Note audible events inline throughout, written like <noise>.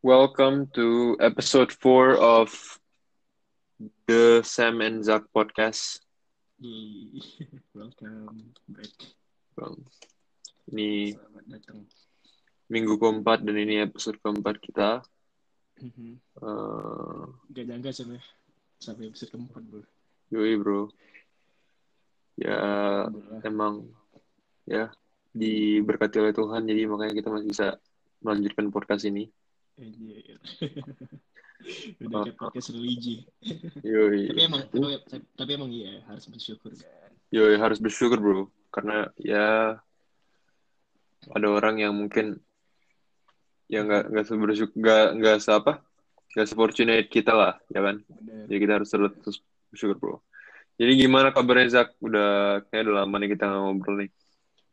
Welcome to episode 4 of the Sam and Zach podcast. Welcome back. Bang. Ini minggu keempat dan ini episode keempat kita. Mhm. Eh, Gak nyangka sampai sampai episode keempat bro. yoi bro. Ya Alhamdulillah. emang ya diberkati oleh Tuhan jadi makanya kita masih bisa melanjutkan podcast ini. Anjir. <laughs> Udah kayak podcast religi. Yoi. tapi emang tapi, tapi emang iya harus bersyukur kan. Yoi harus bersyukur bro karena ya ada orang yang mungkin ya nggak nggak sebersyukur nggak nggak se apa nggak sefortunate kita lah ya kan Bener. jadi kita harus terus bersyukur bro jadi gimana kabarnya Zak udah kayak udah lama nih kita ngobrol nih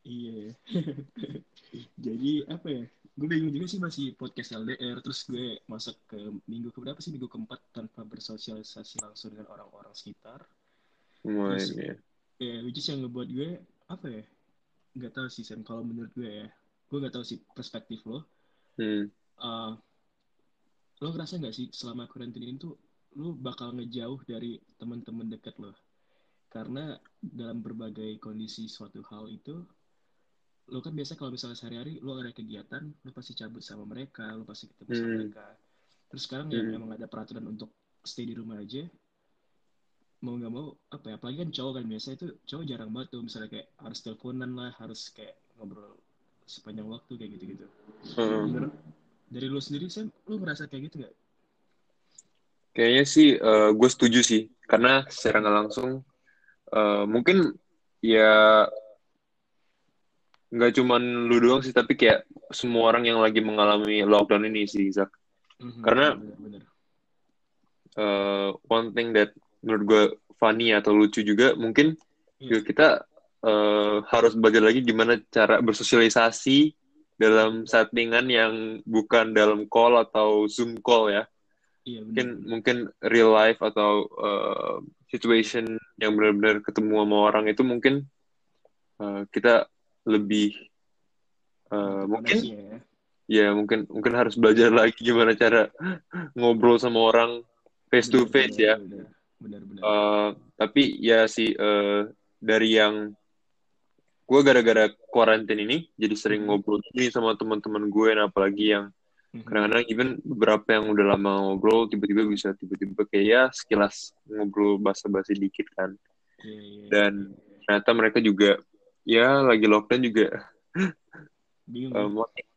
Iya. <laughs> Jadi apa ya? Gue bingung juga sih masih podcast LDR terus gue masuk ke minggu keberapa sih minggu keempat tanpa bersosialisasi langsung dengan orang-orang sekitar. semua Terus- ini ya. Ya, which is yang ngebuat gue apa ya? Nggak tahu sih Sam. Kalau menurut gue ya, gue nggak tahu sih perspektif lo. hmm. Uh, lo ngerasa nggak sih selama karantina ini tuh lo bakal ngejauh dari teman-teman dekat lo? Karena dalam berbagai kondisi suatu hal itu, lo kan biasa kalau misalnya sehari-hari lo ada kegiatan, lo pasti cabut sama mereka, lo pasti ketemu sama Hmm. mereka. Terus sekarang Hmm. emang ada peraturan untuk stay di rumah aja, mau nggak mau apa ya? Apalagi kan cowok kan biasa itu cowok jarang banget tuh misalnya kayak harus teleponan lah, harus kayak ngobrol sepanjang waktu kayak gitu-gitu. Heeh. Menurut dari lo sendiri Sam, lo ngerasa kayak gitu nggak? kayaknya sih gue setuju sih karena secara nggak langsung eh, mungkin ya nggak cuman lu doang sih tapi kayak semua orang yang lagi mengalami lockdown ini sih Zak Mhm, Karena-. Eh, one thing that menurut gue funny atau lucu juga mungkin Iya. juga kita eh, harus belajar lagi gimana cara bersosialisasi dalam settingan yang bukan dalam call atau zoom call ya Iya bener. mungkin mungkin real life atau eh, situation yang benar-benar ketemu sama orang itu mungkin eh, kita lebih eh, mungkin ya. ya mungkin mungkin harus belajar lagi gimana cara ngobrol sama orang face to face ya Benar-benar. Eh, tapi ya sih eh, dari yang gue gara-gara karantin ini jadi sering Mhm. ngobrol ini sama teman-teman gue dan apalagi yang Mhm. kadang-kadang even beberapa yang udah lama ngobrol tiba-tiba bisa tiba-tiba kayak ya sekilas ngobrol basa-basi dikit kan Iya, iya, dan- iya. ternyata mereka juga ya lagi lockdown juga. Eh,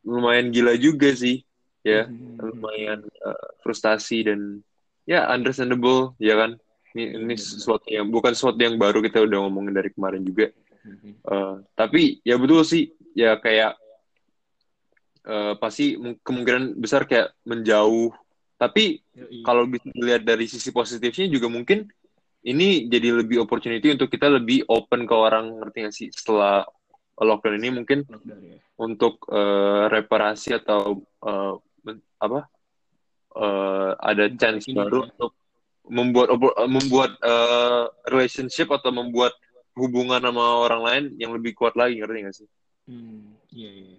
lumayan gila juga sih. Ya Mhm. lumayan eh, frustasi dan ya understandable ya kan? Ini ini Benar-benar. sesuatu yang bukan sesuatu yang baru kita udah ngomongin dari kemarin juga. Eh, tapi ya betul sih. Ya kayak eh, pasti mu- kemungkinan besar kayak menjauh. Tapi kalau bisa dilihat dari sisi positifnya juga mungkin ini jadi lebih opportunity untuk kita lebih open ke orang ngerti nggak sih setelah lockdown ini mungkin lockdown ya. untuk eh, reparasi atau men- apa eh, ada chance diri, baru ya. untuk membuat membuat eh, relationship atau membuat hubungan sama orang lain yang lebih kuat lagi ngerti nggak sih? Hmm, iya, iya.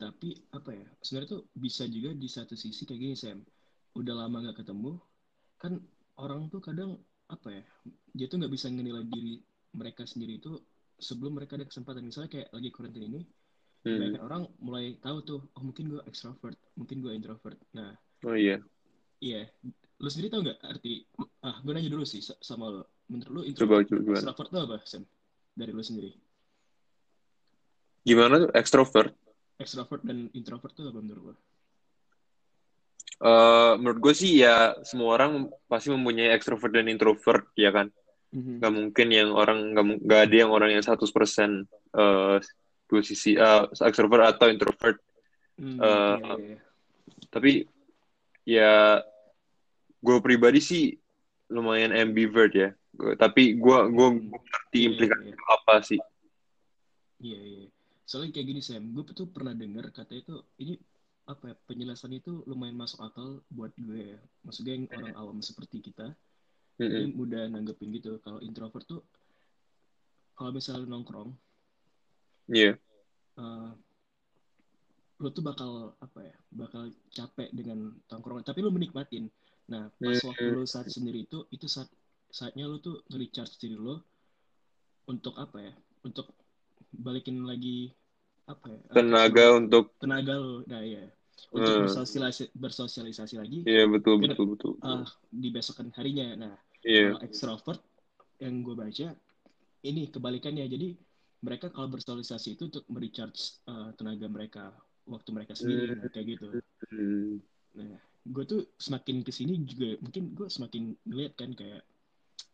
Tapi apa ya? Sebenarnya tuh bisa juga di satu sisi kayak gini Sam. Udah lama nggak ketemu, kan orang tuh kadang apa ya? Dia tuh nggak bisa menilai diri mereka sendiri itu sebelum mereka ada kesempatan. Misalnya kayak lagi karantina ini, Hmm. banyak orang mulai tahu tuh, oh mungkin gue extrovert, mungkin gue introvert. Nah, Oh iya. iya. Lu sendiri tahu nggak arti? Ah, gue nanya dulu sih sa- sama lo. Menurut lu Coba introvert, coba gimana? extrovert tuh apa, Sam? Dari lu sendiri. Gimana tuh extrovert? Extrovert dan introvert tuh apa menurut lo? Eh, menurut gue sih ya semua orang pasti mempunyai extrovert dan introvert ya kan. Gak mungkin yang orang gak, gak ada yang orang yang 100% eh dua sisi eh, extrovert atau introvert. Hmm, Eh, iya, iya, iya. Tapi ya gue pribadi sih lumayan ambivert ya. Gua- tapi gue gue ngerti Iya, implikasi iya, itu apa sih. Iya, iya. Soalnya kayak gini Sam, gue tuh pernah dengar kata itu ini apa ya, penjelasan itu lumayan masuk akal buat gue ya. Maksudnya yang orang awam seperti kita, Mm-mm. ini mudah nanggepin gitu. Kalau introvert tuh kalau misalnya lu nongkrong, Iya. eh, lo tuh bakal apa ya bakal capek dengan tongkrongan tapi lo menikmatin nah pas hmm. waktu lo saat sendiri itu itu saat saatnya lo tuh recharge diri lo untuk apa ya untuk balikin lagi apa ya tenaga apa, untuk tenaga lo nah ya untuk hmm. bersosialisasi bersosialisasi lagi iya betul betul betul, betul. Uh, di besokan harinya nah yeah. kalau extrovert yang gue baca ini kebalikannya jadi mereka kalau bersosialisasi itu untuk merecharge uh, tenaga mereka waktu mereka sendiri hmm. kayak gitu hmm. nah gue tuh semakin ke sini juga mungkin gue semakin ngeliat kan kayak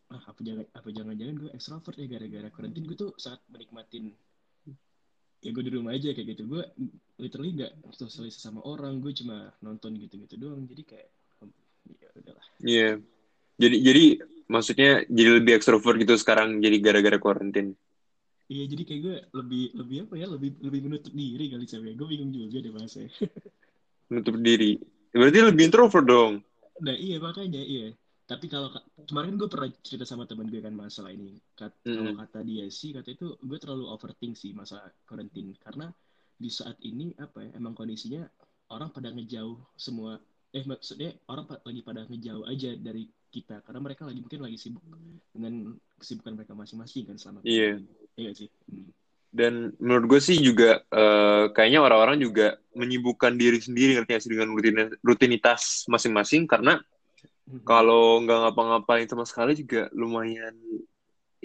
ah apa jangan apa jangan-jangan gue extrovert ya gara-gara karantin gue tuh sangat menikmatin ya gue di rumah aja kayak gitu gue literally gak sosialisasi sama orang gue cuma nonton gitu-gitu doang jadi kayak ya udahlah iya yeah. jadi jadi maksudnya jadi lebih extrovert gitu sekarang jadi gara-gara karantin Iya jadi kayak gue lebih lebih apa ya lebih lebih menutup diri kali cewek gue bingung juga deh bahasanya. menutup diri. Berarti lebih introvert dong. Nah iya makanya iya. Tapi kalau kemarin gue pernah cerita sama teman gue kan masalah ini. Kat, mm. Kalau kata dia sih kata itu gue terlalu overthink sih masa karantin karena di saat ini apa ya emang kondisinya orang pada ngejauh semua eh maksudnya orang lagi pada ngejauh aja dari kita karena mereka lagi mungkin lagi sibuk dengan kesibukan mereka masing-masing kan selama iya iya sih hmm. dan menurut gue sih juga uh, kayaknya orang-orang juga menyibukkan diri sendiri ngerti sih dengan rutinitas masing-masing karena hmm. Kalau nggak ngapa-ngapain sama sekali juga lumayan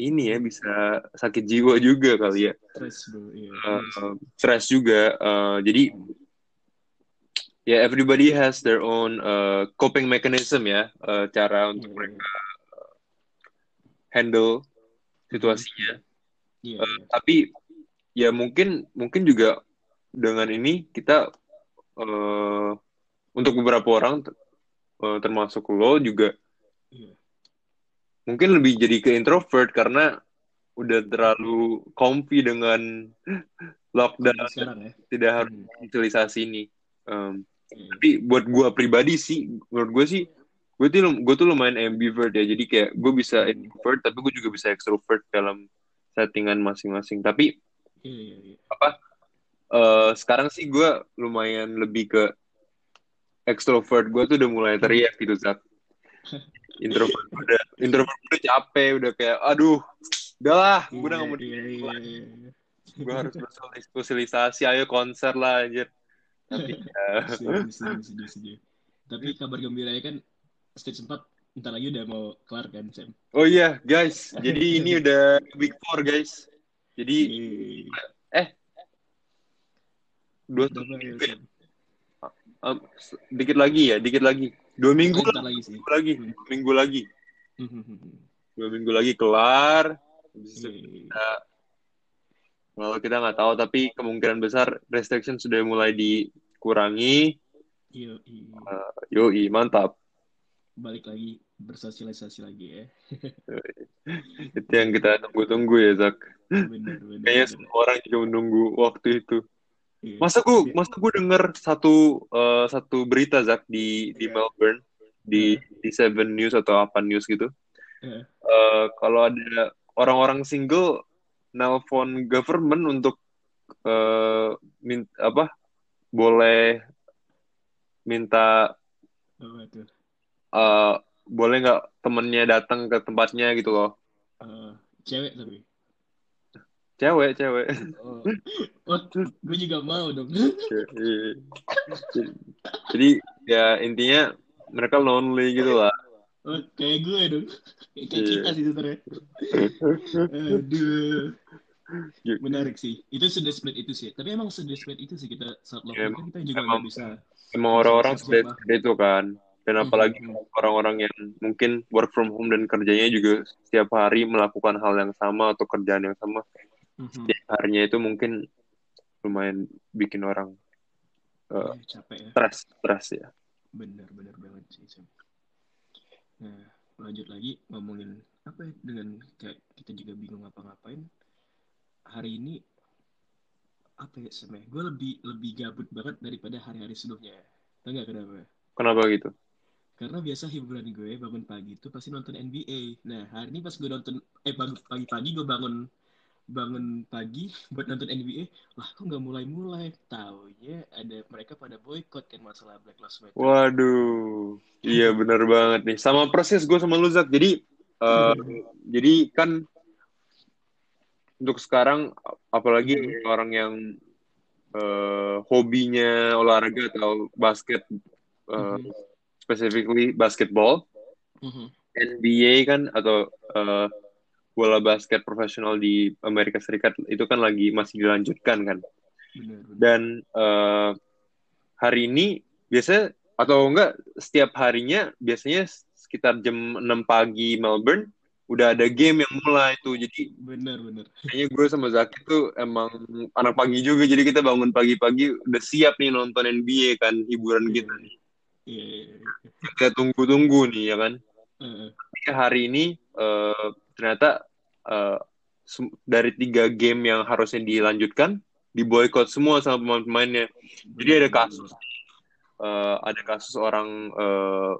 ini ya bisa sakit jiwa juga kali ya stress bro iya. uh, stress juga uh, jadi ya yeah, everybody has their own uh, coping mechanism ya uh, cara untuk yeah. mereka handle situasinya yeah, uh, yeah. tapi ya mungkin mungkin juga dengan ini kita uh, untuk beberapa orang uh, termasuk lo juga yeah. mungkin lebih jadi ke introvert karena udah terlalu comfy dengan <laughs> lockdown ya. tidak harus hmm. sosialisasi ini um, tapi buat gue pribadi sih menurut gue sih gue tuh gue tuh lumayan ambivert ya jadi kayak gue bisa introvert tapi gue juga bisa extrovert dalam settingan masing-masing tapi iya, iya, iya. apa uh, sekarang sih gue lumayan lebih ke extrovert gue tuh udah mulai teriak gitu Zak introvert udah introvert udah capek udah kayak aduh udahlah gue udah gak mau gue harus bersosialisasi ayo konser lah anjir. Tapi <laughs> ya. tapi kabar gembira kan stage 4 ntar lagi udah mau kelar kan Sam? Oh iya guys. Jadi <laughs> ini udah week four guys. Jadi eh dua minggu um, dikit lagi ya dikit lagi dua minggu oh, lagi, sih. minggu lagi hmm. dua minggu lagi dua minggu lagi kelar bisa kita kalau kita nggak tahu tapi kemungkinan besar restriction sudah mulai dikurangi. Yoi. Uh, yoi, mantap. Balik lagi bersosialisasi lagi ya. itu yang kita tunggu-tunggu ya, Zak. Bener, bener, Kayaknya bener. semua orang juga menunggu waktu itu. Iya. Masa gue, iya. masa gue denger satu uh, satu berita Zak di di Melbourne di yeah. di Seven News atau apa news gitu. Yeah. Uh, kalau ada orang-orang single nelpon government untuk uh, min apa boleh minta uh, boleh nggak temennya datang ke tempatnya gitu loh uh, cewek tapi cewek cewek oh, oh gue juga mau dong jadi ya intinya mereka lonely gitu lah Oh, kayak gue dong. Kayak yeah. kita sih sebenarnya. Aduh. Menarik sih. Itu sudah split itu sih. Tapi emang sudah split itu sih kita saat lockdown yeah, kita juga nggak bisa. Emang orang-orang split itu kan. Dan hmm, apalagi hmm. orang-orang yang mungkin work from home dan kerjanya juga setiap hari melakukan hal yang sama atau kerjaan yang sama. Hmm. Setiap harinya itu mungkin lumayan bikin orang uh, capek ya. Stres, stres ya. Bener, bener banget sih. Nah, lanjut lagi ngomongin apa ya dengan kayak kita juga bingung ngapa-ngapain. Hari ini apa ya sebenarnya gue lebih lebih gabut banget daripada hari-hari sebelumnya. Tahu nggak kenapa? Kenapa gitu? Karena biasa hiburan gue bangun pagi itu pasti nonton NBA. Nah hari ini pas gue nonton eh pagi-pagi gue bangun bangun pagi buat nonton NBA lah kok nggak mulai-mulai taunya ada mereka pada boykot kan masalah Black Lives Matter waduh iya benar banget nih sama proses gue sama Luzak jadi uh, jadi kan untuk sekarang apalagi hmm. orang yang uh, hobinya olahraga atau basket uh, hmm. specifically basketball hmm. NBA kan atau uh, bola basket profesional di Amerika Serikat itu kan lagi masih dilanjutkan kan. Dan uh, hari ini biasanya atau enggak setiap harinya biasanya sekitar jam 6 pagi Melbourne udah ada game yang mulai tuh jadi bener bener kayaknya gue sama Zaki tuh emang anak pagi juga jadi kita bangun pagi-pagi udah siap nih nonton NBA kan hiburan yeah. kita nih yeah, yeah, yeah. kita tunggu-tunggu nih ya kan uh -uh. hari ini uh, ternyata uh, dari tiga game yang harusnya dilanjutkan diboykot semua sama pemain-pemainnya. Jadi ada kasus uh, ada kasus orang uh,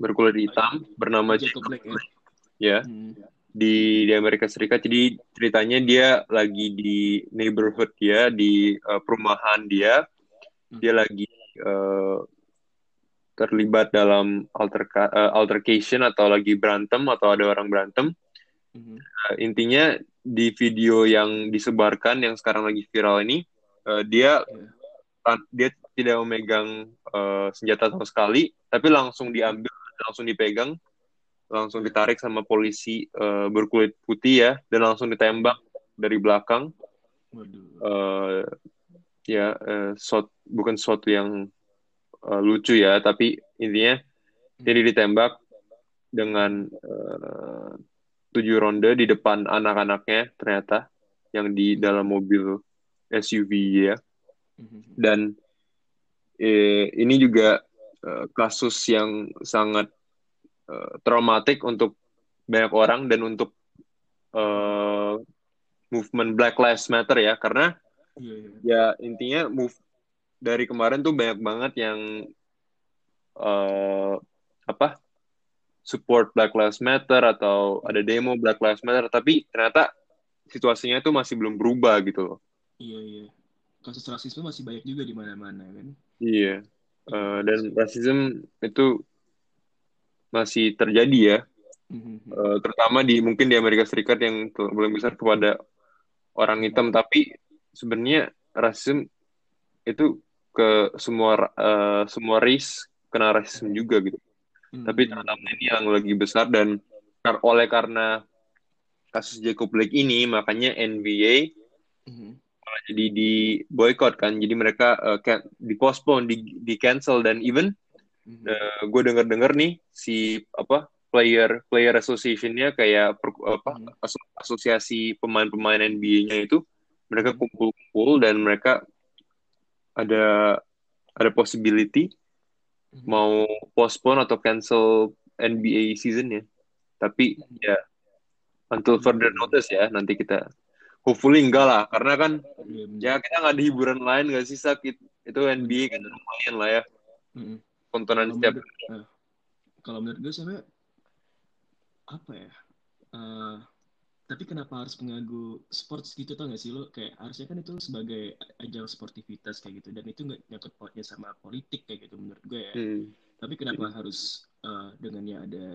berkulit hitam bernama Jacob Black ya, ya hmm. di di Amerika Serikat. Jadi ceritanya dia lagi di neighborhood dia di uh, perumahan dia, hmm. dia lagi uh, terlibat dalam alterka, uh, altercation atau lagi berantem atau ada orang berantem. Mm-hmm. Uh, intinya di video yang disebarkan yang sekarang lagi viral ini, uh, dia yeah. dia tidak memegang uh, senjata sama sekali, tapi langsung diambil, langsung dipegang, langsung ditarik sama polisi uh, berkulit putih ya, dan langsung ditembak dari belakang. Uh, ya, uh, shot, bukan sesuatu yang uh, lucu ya tapi intinya jadi hmm. ditembak dengan uh, tujuh ronde di depan anak-anaknya ternyata yang di dalam mobil SUV ya hmm. dan eh, ini juga uh, kasus yang sangat uh, traumatik untuk banyak orang dan untuk uh, movement Black Lives Matter ya karena yeah, yeah. ya intinya move dari kemarin tuh banyak banget yang uh, apa support Black Lives Matter atau ada demo Black Lives Matter tapi ternyata situasinya itu masih belum berubah gitu loh. Iya iya. Kasus rasisme masih banyak juga di mana-mana kan. Iya. Uh, dan rasisme itu masih terjadi ya. Uh, terutama di mungkin di Amerika Serikat yang belum besar kepada orang hitam tapi sebenarnya rasisme itu ke semua uh, semua race kena rasisme juga gitu. Hmm. Tapi terutama ini yang lagi besar dan oleh karena kasus Jacob Blake ini makanya NBA hmm. jadi di boycott kan. Jadi mereka uh, di postpone, di di cancel dan even hmm. uh, eh, gue denger dengar nih si apa player player associationnya kayak per, apa hmm. asosiasi pemain-pemain NBA-nya itu mereka kumpul-kumpul dan mereka ada ada possibility mm-hmm. mau postpone atau cancel NBA season ya. Tapi mm-hmm. ya until further notice ya nanti kita hopefully enggak lah karena kan mm-hmm. ya kita nggak ada hiburan lain nggak sih sakit itu NBA kan lumayan lah ya tontonan setiap menurut, uh, kalau menurut gue sih apa ya tapi kenapa harus mengganggu sports gitu tau gak sih lo kayak harusnya kan itu sebagai ajang sportivitas kayak gitu dan itu nggak nyangkut pautnya sama politik kayak gitu menurut gue ya hmm. tapi kenapa hmm. harus uh, dengannya ada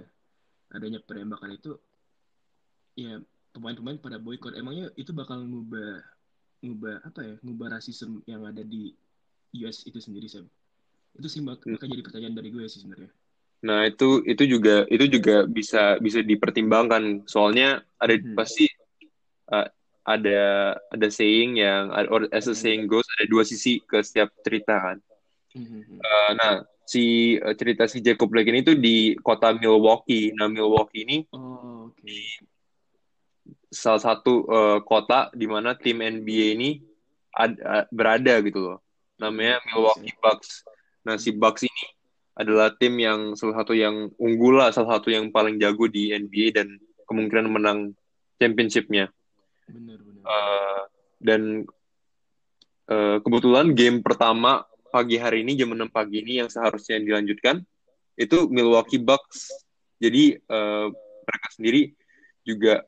adanya penembakan itu ya pemain-pemain pada boykot emangnya itu bakal ngubah ngubah apa ya ngubah rasisme yang ada di US itu sendiri Sam itu sih bakal hmm. jadi pertanyaan dari gue sih sebenarnya Nah itu itu juga itu juga bisa bisa dipertimbangkan soalnya ada hmm. pasti uh, ada ada saying yang or as a saying goes ada dua sisi ke setiap cerita kan. Hmm. Uh, nah si uh, cerita si Jacob Blake ini tuh di kota Milwaukee. Nah Milwaukee ini oh, okay. di salah satu uh, kota di mana tim NBA ini ad, uh, berada gitu loh. Namanya Milwaukee Bucks. Nah si Bucks ini adalah tim yang salah satu yang unggul lah, salah satu yang paling jago di NBA dan kemungkinan menang championshipnya. Benar, benar. Uh, dan uh, kebetulan game pertama pagi hari ini jam 6 pagi ini yang seharusnya dilanjutkan itu Milwaukee Bucks. Jadi uh, mereka sendiri juga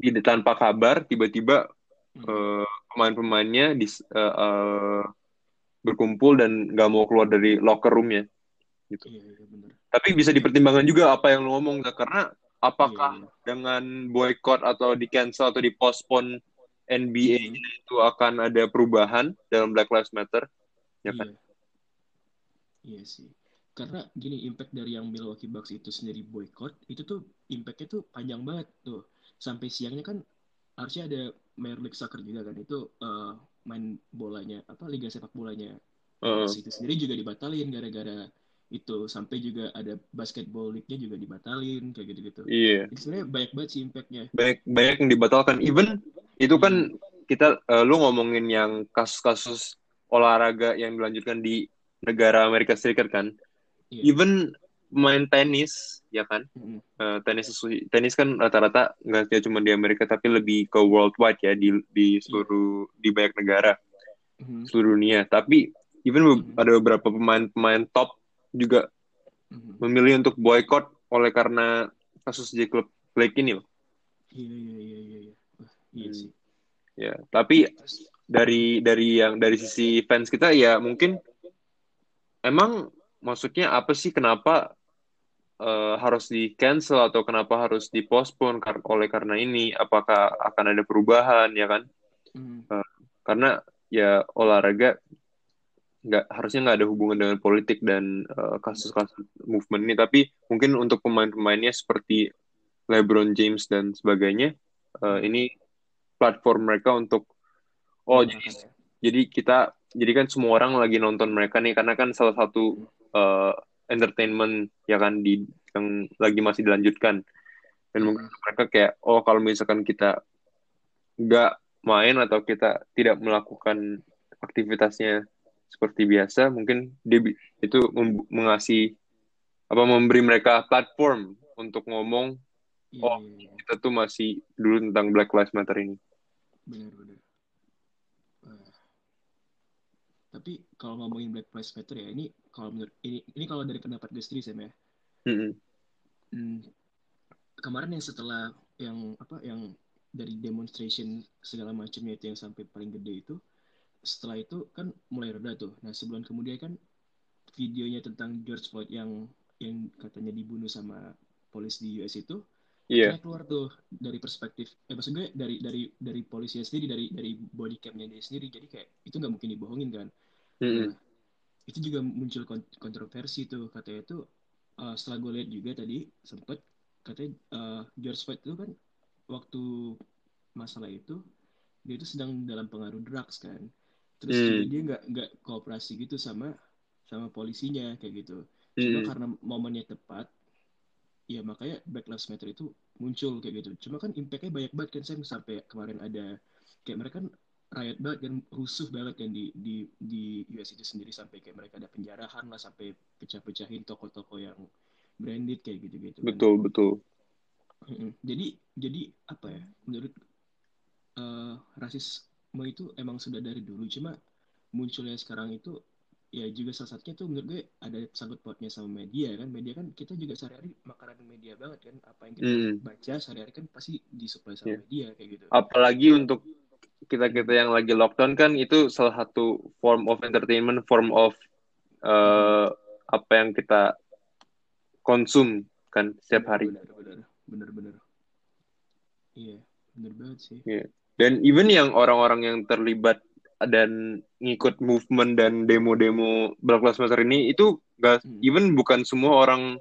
di tanpa kabar tiba-tiba uh, pemain-pemainnya di uh, uh, berkumpul dan nggak mau keluar dari locker roomnya gitu. Iya, iya, bener. Tapi bisa dipertimbangkan juga apa yang lo ngomong karena apakah iya, iya. dengan boycott atau di cancel atau di postpone NBA hmm. itu akan ada perubahan dalam Black Lives Matter ya kan? Iya. iya sih. Karena gini impact dari yang Milwaukee Bucks itu sendiri boycott itu tuh impactnya tuh panjang banget tuh sampai siangnya kan harusnya ada Major League Soccer juga kan itu uh, main bolanya apa liga sepak bolanya uh. itu sendiri juga dibatalin gara-gara itu sampai juga ada basketball league-nya juga dibatalin kayak gitu-gitu. Iya. Yeah. sebenarnya banyak banget sih impact-nya. Banyak banyak yang dibatalkan. Even itu kan hmm. kita uh, lu ngomongin yang kasus-kasus olahraga yang dilanjutkan di negara Amerika Serikat kan. Yeah. Even main tenis ya kan mm-hmm. uh, tenis tenis kan rata-rata nggak cuma di Amerika tapi lebih ke worldwide ya di di seluruh yeah. di banyak negara mm-hmm. seluruh dunia tapi even mm-hmm. ada beberapa pemain-pemain top juga mm-hmm. memilih untuk boykot oleh karena kasus Jacob Blake ini loh iya iya iya iya iya iya hmm. sih ya tapi dari dari yang dari sisi fans kita ya mungkin emang maksudnya apa sih kenapa uh, harus di cancel atau kenapa harus dipospon kar oleh karena ini apakah akan ada perubahan ya kan mm. uh, karena ya olahraga nggak harusnya nggak ada hubungan dengan politik dan eh, kasus-kasus uh, movement ini. Tapi mungkin untuk pemain-pemainnya seperti LeBron James dan sebagainya uh, ini platform mereka untuk oh jadi jadi kita jadi kan semua orang lagi nonton mereka nih karena kan salah satu uh, entertainment ya kan di yang lagi masih dilanjutkan. Dan mungkin hmm. mereka kayak oh kalau misalkan kita nggak main atau kita tidak melakukan aktivitasnya seperti biasa mungkin dia itu mengasih apa memberi mereka platform untuk ngomong yeah, oh kita tuh masih dulu tentang Black Lives Matter ini. Benar benar tapi kalau ngomongin Black Lives Matter ya ini kalau menurut ini ini kalau dari pendapat gue sendiri ya. Mm-hmm. hmm, kemarin yang setelah yang apa yang dari demonstration segala macamnya itu yang sampai paling gede itu setelah itu kan mulai reda tuh. Nah sebulan kemudian kan videonya tentang George Floyd yang yang katanya dibunuh sama polis di US itu yeah. keluar tuh dari perspektif eh maksud gue dari dari dari polisi sendiri dari dari body camnya dia sendiri. Jadi kayak itu nggak mungkin dibohongin kan? Mm-hmm. Nah, itu juga muncul kontroversi tuh. Katanya itu uh, setelah gue lihat juga tadi sempet katanya uh, George Floyd itu kan waktu masalah itu dia itu sedang dalam pengaruh drugs kan terus mm. dia nggak nggak kooperasi gitu sama sama polisinya kayak gitu cuma mm. karena momennya tepat ya makanya Black Lives Matter itu muncul kayak gitu cuma kan impactnya banyak banget kan saya sampai kemarin ada kayak mereka kan rakyat banget dan rusuh banget kan di di di US itu sendiri sampai kayak mereka ada penjarahan lah sampai pecah-pecahin toko-toko yang branded kayak gitu-gitu. Kan. Betul betul. Jadi jadi apa ya menurut uh, rasisme itu emang sudah dari dulu cuma munculnya sekarang itu ya juga salah satunya tuh menurut gue ada sangkut pautnya sama media kan media kan kita juga sehari-hari makanan media banget kan apa yang kita mm. baca sehari-hari kan pasti disuplai sama yeah. media kayak gitu apalagi untuk kita kita yang lagi lockdown kan itu salah satu form of entertainment, form of uh, apa yang kita konsum kan setiap hari. Benar, benar, benar, benar. Iya, benar banget sih. Iya. Dan even yang orang-orang yang terlibat dan ngikut movement dan demo-demo Black Lives Matter ini itu gak hmm. even bukan semua orang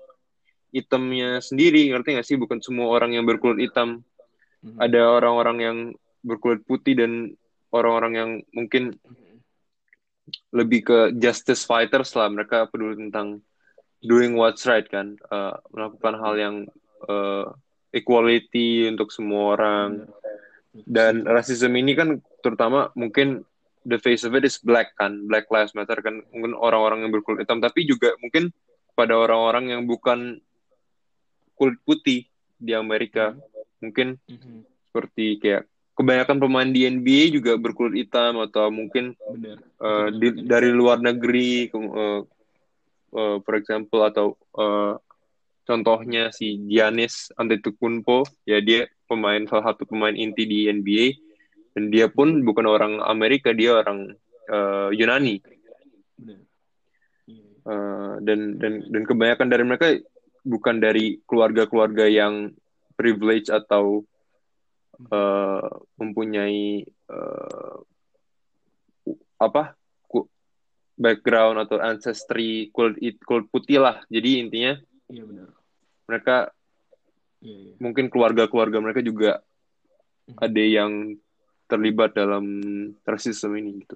hitamnya sendiri ngerti gak sih? Bukan semua orang yang berkulit hitam. Hmm. ada orang-orang yang berkulit putih dan orang-orang yang mungkin lebih ke justice fighters lah. Mereka peduli tentang doing what's right kan. Uh, melakukan hal yang uh, equality untuk semua orang dan rasisme ini kan terutama mungkin the face of it is black kan black lives matter kan mungkin orang-orang yang berkulit hitam tapi juga mungkin pada orang-orang yang bukan kulit putih di Amerika mungkin mm-hmm. seperti kayak kebanyakan pemain di NBA juga berkulit hitam atau mungkin Bener. Uh, di, dari luar negeri uh, uh, for example atau uh, contohnya si Giannis Antetokounmpo ya dia pemain salah satu pemain inti di NBA dan dia pun bukan orang Amerika dia orang uh, Yunani. Uh, dan dan dan kebanyakan dari mereka bukan dari keluarga-keluarga yang privilege atau uh, mempunyai uh, apa background atau ancestry kulit kulit putih lah. Jadi intinya iya benar mereka iya, iya. mungkin keluarga-keluarga mereka juga hmm. ada yang terlibat dalam rasisme ini gitu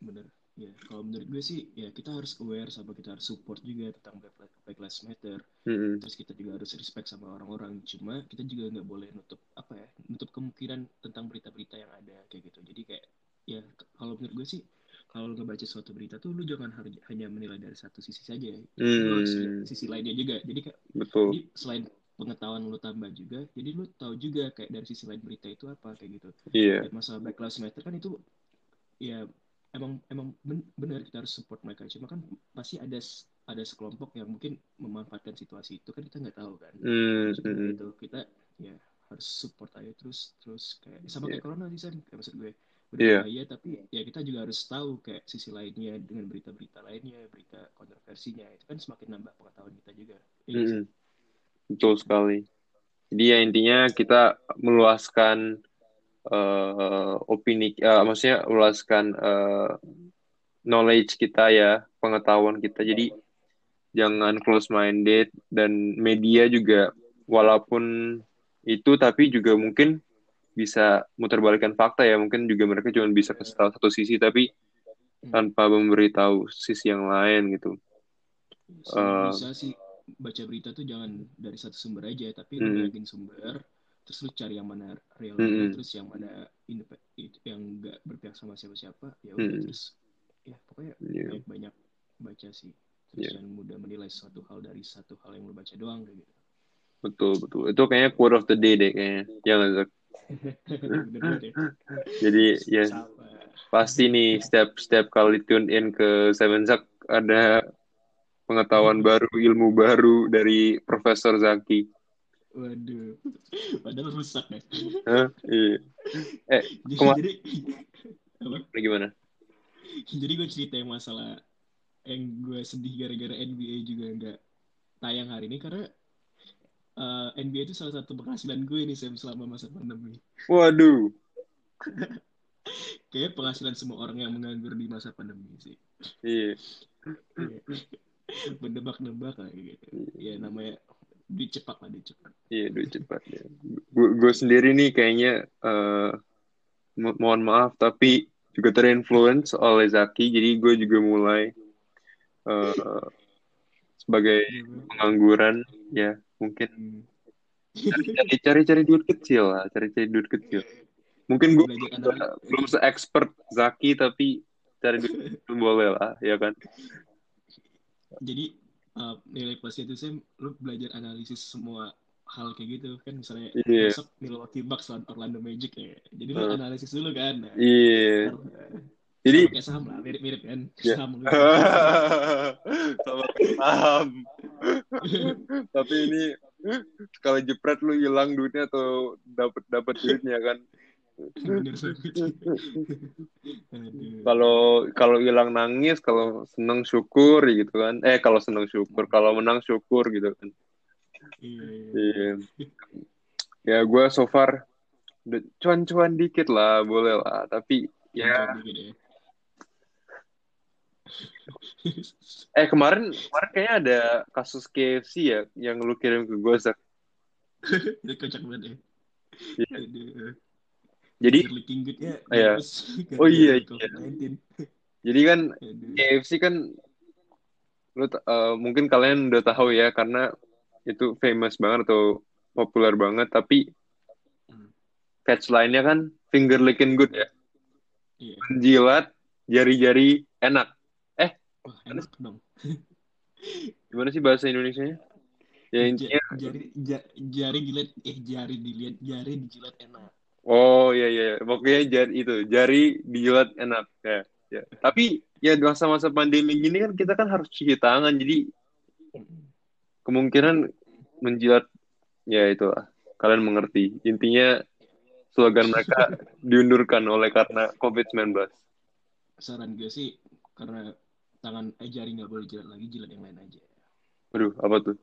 benar ya kalau menurut gue sih ya kita harus aware sama kita harus support juga tentang Black Lives Matter mm-hmm. terus kita juga harus respect sama orang-orang cuma kita juga nggak boleh nutup apa ya nutup kemungkinan tentang berita-berita yang ada kayak gitu jadi kayak ya kalau menurut gue sih kalau lu ngebaca suatu berita tuh lu jangan hanya menilai dari satu sisi saja ya. Hmm. Harus sisi lainnya juga. Jadi kayak Betul. Jadi selain pengetahuan lu tambah juga, jadi lu tahu juga kayak dari sisi lain berita itu apa kayak gitu. Iya. Yeah. Masalah Black Lives Matter kan itu ya emang emang benar kita harus support mereka. Cuma kan pasti ada ada sekelompok yang mungkin memanfaatkan situasi itu kan kita nggak tahu kan. Mm, mm. itu kita ya harus support aja terus terus kayak sama yeah. kayak corona sih kan kayak maksud gue berbahaya yeah. tapi ya kita juga harus tahu kayak sisi lainnya dengan berita-berita lainnya berita kontroversinya itu kan semakin nambah pengetahuan kita juga mm -hmm. betul sekali jadi ya intinya kita meluaskan uh, opini uh, maksudnya meluaskan uh, knowledge kita ya pengetahuan kita jadi jangan close minded dan media juga walaupun itu tapi juga mungkin bisa muter balikan fakta ya mungkin juga mereka cuma bisa kasih tahu satu sisi tapi hmm. tanpa memberitahu sisi yang lain gitu uh, bisa sih baca berita tuh jangan dari satu sumber aja tapi lu sumber terus lu cari yang mana real hmm. terus yang mana yang enggak berpihak sama siapa-siapa ya udah hmm. terus ya pokoknya yeah. banyak banyak baca sih terus yeah. jangan mudah menilai suatu hal dari satu hal yang lu baca doang kayak gitu betul betul itu kayaknya quote of the day deh kayaknya jangan Jadi ya pasti nih setiap setiap kali tune in ke Seven Zack ada pengetahuan baru, ilmu baru dari Profesor Zaki. Waduh, padahal rusak ya. Hah? Iya. Eh, jadi, jadi apa? Gimana? Jadi gue cerita yang masalah yang gue sedih gara-gara NBA juga nggak tayang hari ini karena uh, eh, NBA itu salah satu penghasilan gue nih Sam selama masa pandemi. Waduh. <laughs> Kayak penghasilan semua orang yang menganggur di masa pandemi sih. Iya. <laughs> Mendebak-nebak kayak gitu. Ya namanya duit cepat lah duit cepat. Iya duit cepat ya. Gue sendiri nih kayaknya uh, mo mohon maaf tapi juga terinfluence oleh Zaki jadi gue juga mulai uh, sebagai iya, pengangguran ya mungkin <laughs> cari cari cari duit kecil lah cari cari duit kecil mungkin gue belum se expert Zaki tapi cari duit boleh lah ya kan jadi uh, nilai plusnya itu saya lu belajar analisis semua hal kayak gitu kan misalnya yeah. besok Milwaukee Bucks lawan Orlando Magic ya jadi lu uh. analisis dulu kan nah, iya yeah. Jadi kayak saham lah, mirip-mirip kan. Yeah. Saham. Sama <laughs> saham. <laughs> Tapi ini kalau jepret lu hilang duitnya atau dapat dapat duitnya kan. <laughs> Kalau kalau hilang nangis, kalau seneng syukur gitu kan. Eh kalau seneng syukur, kalau menang syukur gitu kan. Iya. iya. Ya gue so far cuan-cuan dikit lah, boleh lah. Tapi ya <laughs> eh kemarin kemarin kayaknya ada kasus KFC ya yang lu kirim ke gue Zak. <laughs> Itu kocak banget ya. Yeah. Jadi ya. <laughs> Oh iya. iya. Jadi kan KFC kan lu uh, mungkin kalian udah tahu ya karena itu famous banget atau populer banget tapi hmm. catchline-nya kan finger licking good ya. Iya. Menjilat jari-jari enak. Wah, enak dong. <laughs> Gimana sih bahasa Indonesia-nya? Ya intinya jari jari jilat eh jari dilihat jari dijilat enak. Oh iya iya pokoknya jari itu jari dijilat enak ya. ya. Tapi ya masa-masa pandemi gini kan kita kan harus cuci tangan jadi kemungkinan menjilat ya itulah kalian mengerti intinya slogan mereka <laughs> diundurkan oleh karena COVID-19 saran gue sih karena tangan eh jari nggak boleh jilat lagi jilat yang lain aja. Aduh apa tuh?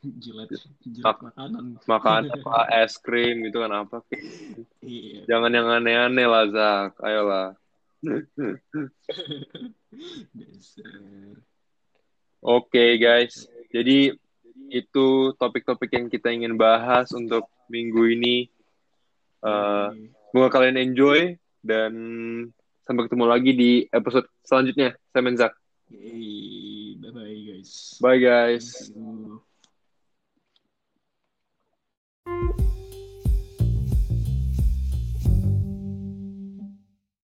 <laughs> Jilat jilat Mak makanan. makan <laughs> apa es krim gitu kan apa iya. jangan yang aneh-aneh lah Zak. Ayolah. <laughs> Oke okay, guys, jadi itu topik-topik yang kita ingin bahas untuk minggu ini. Uh, semoga kalian enjoy dan sampai ketemu lagi di episode selanjutnya. Saya Menzak. Bye bye guys. Bye guys.